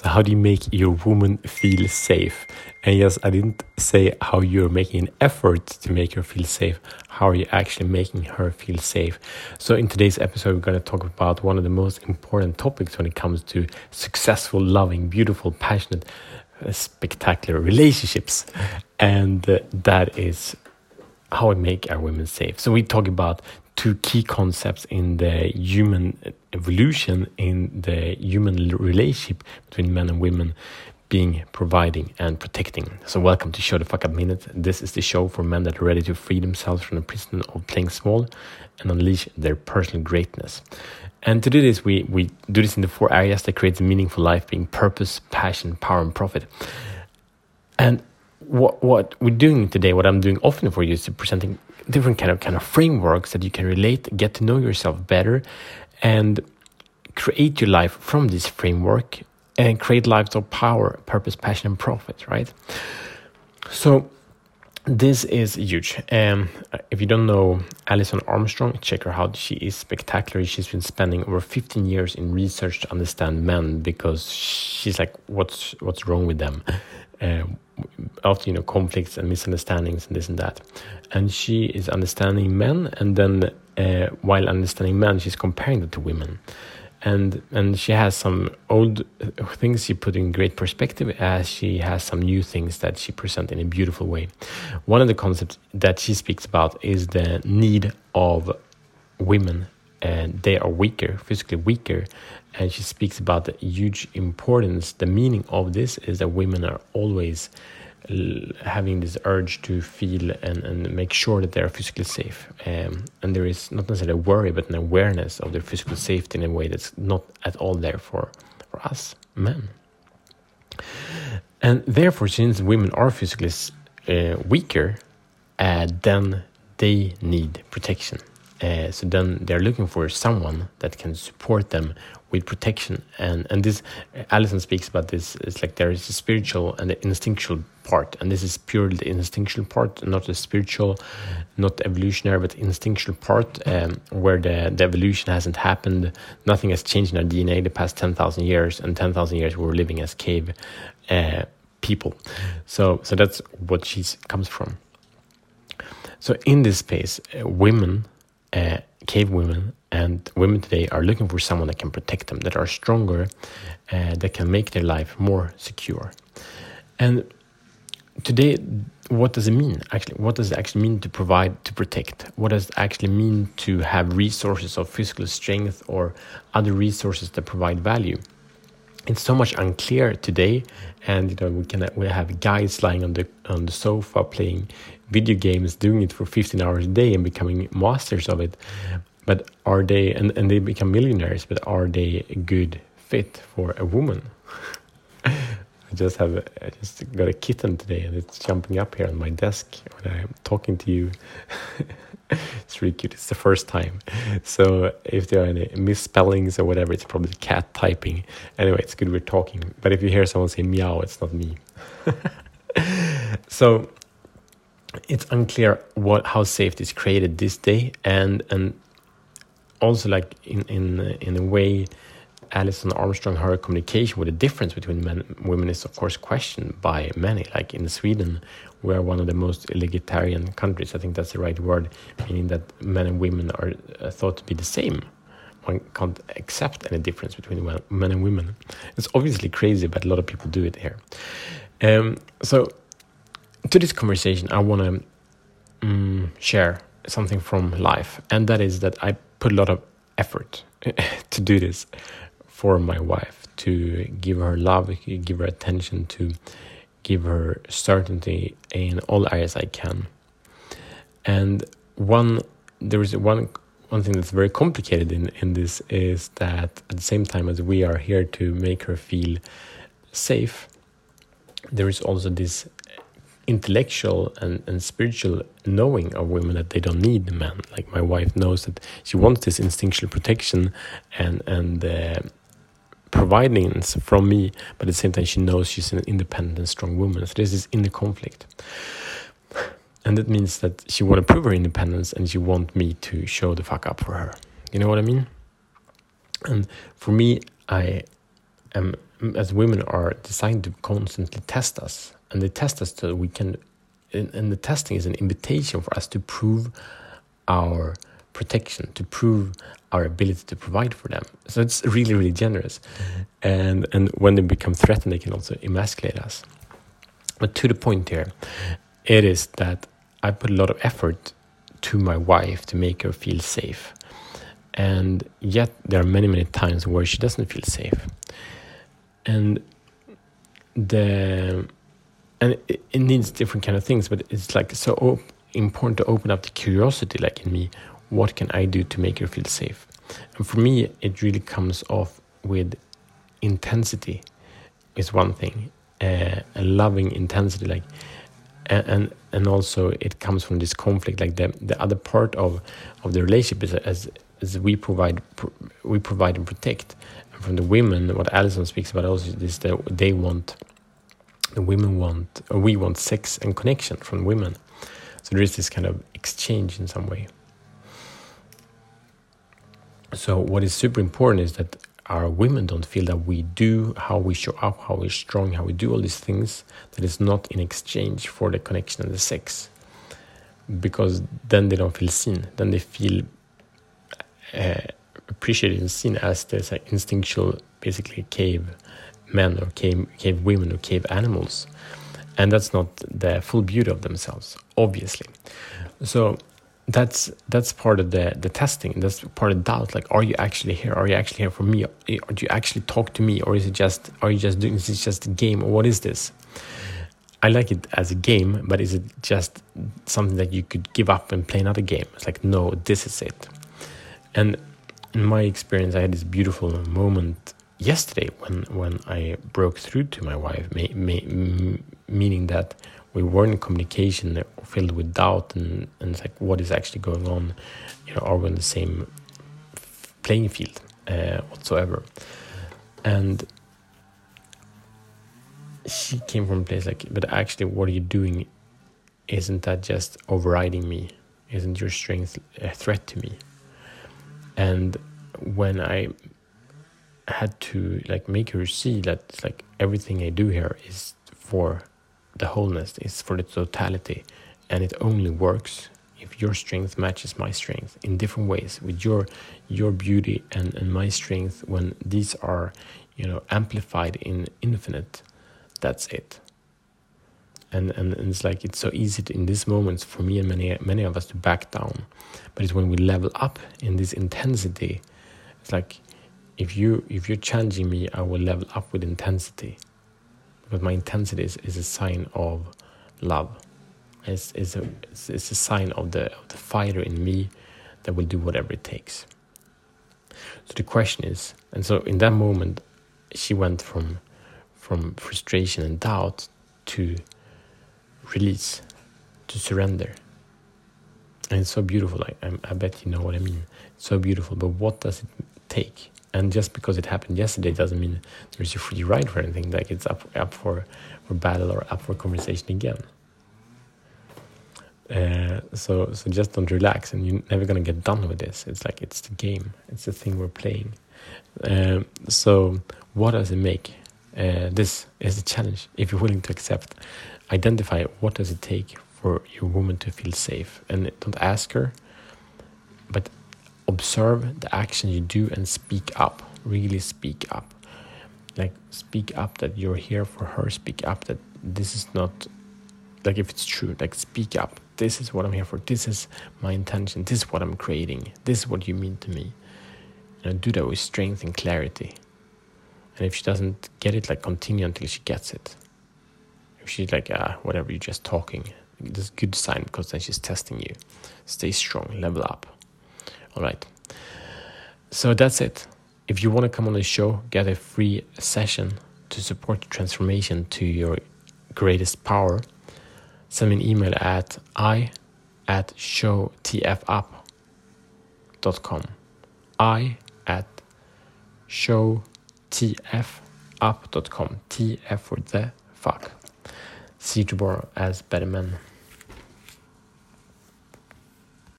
So, how do you make your woman feel safe? And yes, I didn't say how you're making an effort to make her feel safe. How are you actually making her feel safe? So, in today's episode, we're going to talk about one of the most important topics when it comes to successful, loving, beautiful, passionate, uh, spectacular relationships. And uh, that is how we make our women safe. So, we talk about two key concepts in the human evolution, in the human relationship between men and women being providing and protecting. So, welcome to Show the Fuck Up Minute. This is the show for men that are ready to free themselves from the prison of playing small and unleash their personal greatness. And to do this, we, we do this in the four areas that creates a meaningful life being purpose, passion, power, and profit. And what what we're doing today, what I'm doing often for you is presenting different kind of kind of frameworks that you can relate, get to know yourself better, and create your life from this framework and create lives of power, purpose, passion, and profit. Right. So this is huge. Um, if you don't know Alison Armstrong, check her out. She is spectacular. She's been spending over 15 years in research to understand men because she's like, what's what's wrong with them? Uh, after you know conflicts and misunderstandings and this and that. And she is understanding men and then uh, while understanding men she's comparing them to women. And and she has some old things she put in great perspective as she has some new things that she presents in a beautiful way. One of the concepts that she speaks about is the need of women and they are weaker physically weaker and she speaks about the huge importance the meaning of this is that women are always having this urge to feel and, and make sure that they're physically safe. Um, and there is not necessarily a worry, but an awareness of their physical safety in a way that's not at all there for, for us men. And therefore, since women are physically uh, weaker, uh, then they need protection. Uh, so then they're looking for someone that can support them with protection. And and this, Alison speaks about this. It's like there is a spiritual and the instinctual part, and this is purely the instinctual part, not the spiritual, not evolutionary, but instinctual part, um, where the, the evolution hasn't happened. Nothing has changed in our DNA the past ten thousand years, and ten thousand years we were living as cave uh, people. So so that's what she comes from. So in this space, uh, women uh, cave women and women today are looking for someone that can protect them, that are stronger, uh, that can make their life more secure. And today, what does it mean actually? What does it actually mean to provide, to protect? What does it actually mean to have resources of physical strength or other resources that provide value? It's so much unclear today, and you know we can we have guys lying on the on the sofa playing video games, doing it for 15 hours a day and becoming masters of it. But are they, and, and they become millionaires, but are they a good fit for a woman? I just have, i just got a kitten today and it's jumping up here on my desk when I'm talking to you. it's really cute. It's the first time. So if there are any misspellings or whatever, it's probably cat typing. Anyway, it's good we're talking. But if you hear someone say meow, it's not me. so it's unclear what how safety is created this day, and and also like in in in a way. Alison Armstrong, her communication with the difference between men and women is of course questioned by many. Like in Sweden, we're one of the most egalitarian countries. I think that's the right word, meaning that men and women are uh, thought to be the same. One can't accept any difference between men and women. It's obviously crazy, but a lot of people do it here. Um, so to this conversation, I want to um, share something from life, and that is that I put a lot of effort to do this for my wife, to give her love, give her attention, to give her certainty in all areas I can. And one, there is one one thing that's very complicated in, in this is that at the same time as we are here to make her feel safe, there is also this intellectual and, and spiritual knowing of women that they don't need men. Like my wife knows that she wants this instinctual protection and and uh, providing from me, but at the same time she knows she's an independent strong woman. So this is inner conflict. And that means that she want to prove her independence and she want me to show the fuck up for her. You know what I mean? And for me, I am, as women are designed to constantly test us, and they test us so we can. And, and the testing is an invitation for us to prove our protection, to prove our ability to provide for them. So it's really, really generous. And and when they become threatened, they can also emasculate us. But to the point here, it is that I put a lot of effort to my wife to make her feel safe. And yet there are many, many times where she doesn't feel safe. And the and it, it needs different kind of things, but it's like so important to open up the curiosity like in me what can I do to make her feel safe? And for me, it really comes off with intensity is one thing, uh, a loving intensity, like, and, and also it comes from this conflict, like the the other part of of the relationship is as as we provide we provide and protect. And from the women, what Alison speaks about also is that they want the women want or we want sex and connection from women. So there is this kind of exchange in some way. So what is super important is that our women don't feel that we do how we show up, how we're strong, how we do all these things that is not in exchange for the connection and the sex, because then they don't feel seen. Then they feel uh, appreciated and seen as this like, instinctual, basically cave men or cave cave women or cave animals, and that's not the full beauty of themselves, obviously. So that's that's part of the the testing. That's part of doubt. Like are you actually here? Are you actually here for me? Or do you actually talk to me? Or is it just are you just doing is it just a game? Or what is this? I like it as a game but is it just something that you could give up and play another game? It's like no this is it. And in my experience i had this beautiful moment yesterday when when i broke through to my wife meaning that we weren't in communication filled with doubt and, and it's like what is actually going on? You know are we on the same playing field uh, whatsoever? And she came from a place like but actually what are you doing? Isn't that just overriding me? Isn't your strength a threat to me? And when i had to like make her see that like everything i do here is for the wholeness is for the totality and it only works if your strength matches my strength in different ways with your your beauty and, and my strength when these are you know amplified in infinite. That's it. And, and, and it's like it's so easy to, in these moments for me and many many of us to back down. But it's when we level up in this intensity it's like if you if you're challenging me i will level up with intensity because my intensity is, is a sign of love. It's, it's, a, it's, it's a sign of the, of the fighter in me that will do whatever it takes. So the question is, and so in that moment, she went from from frustration and doubt to release, to surrender. And it's so beautiful. I, I, I bet you know what I mean. It's so beautiful. But what does it take? And just because it happened yesterday doesn't mean there's a free ride for anything. Like it's up up for for battle or up for conversation again. Uh, so so just don't relax and you're never gonna get done with this. It's like it's the game. It's the thing we're playing. Um, so what does it make? Uh, this is a challenge. If you're willing to accept identify what does it take for your woman to feel safe. And don't ask her but observe the action you do and speak up. Really speak up. Like, speak up that you're here for her. Speak up that this is not, like, if it's true, like, speak up. This is what I'm here for. This is my intention. This is what I'm creating. This is what you mean to me. And I do that with strength and clarity. And if she doesn't get it, like, continue until she gets it. If she's like, ah, whatever, you're just talking, that's a good sign because then she's testing you. Stay strong, level up. All right. So that's it. If you want to come on the show, get a free session to support the transformation to your greatest power, send me an email at i at showtfup.com. I at showtfup.com. TF for the fuck. See you tomorrow as better men.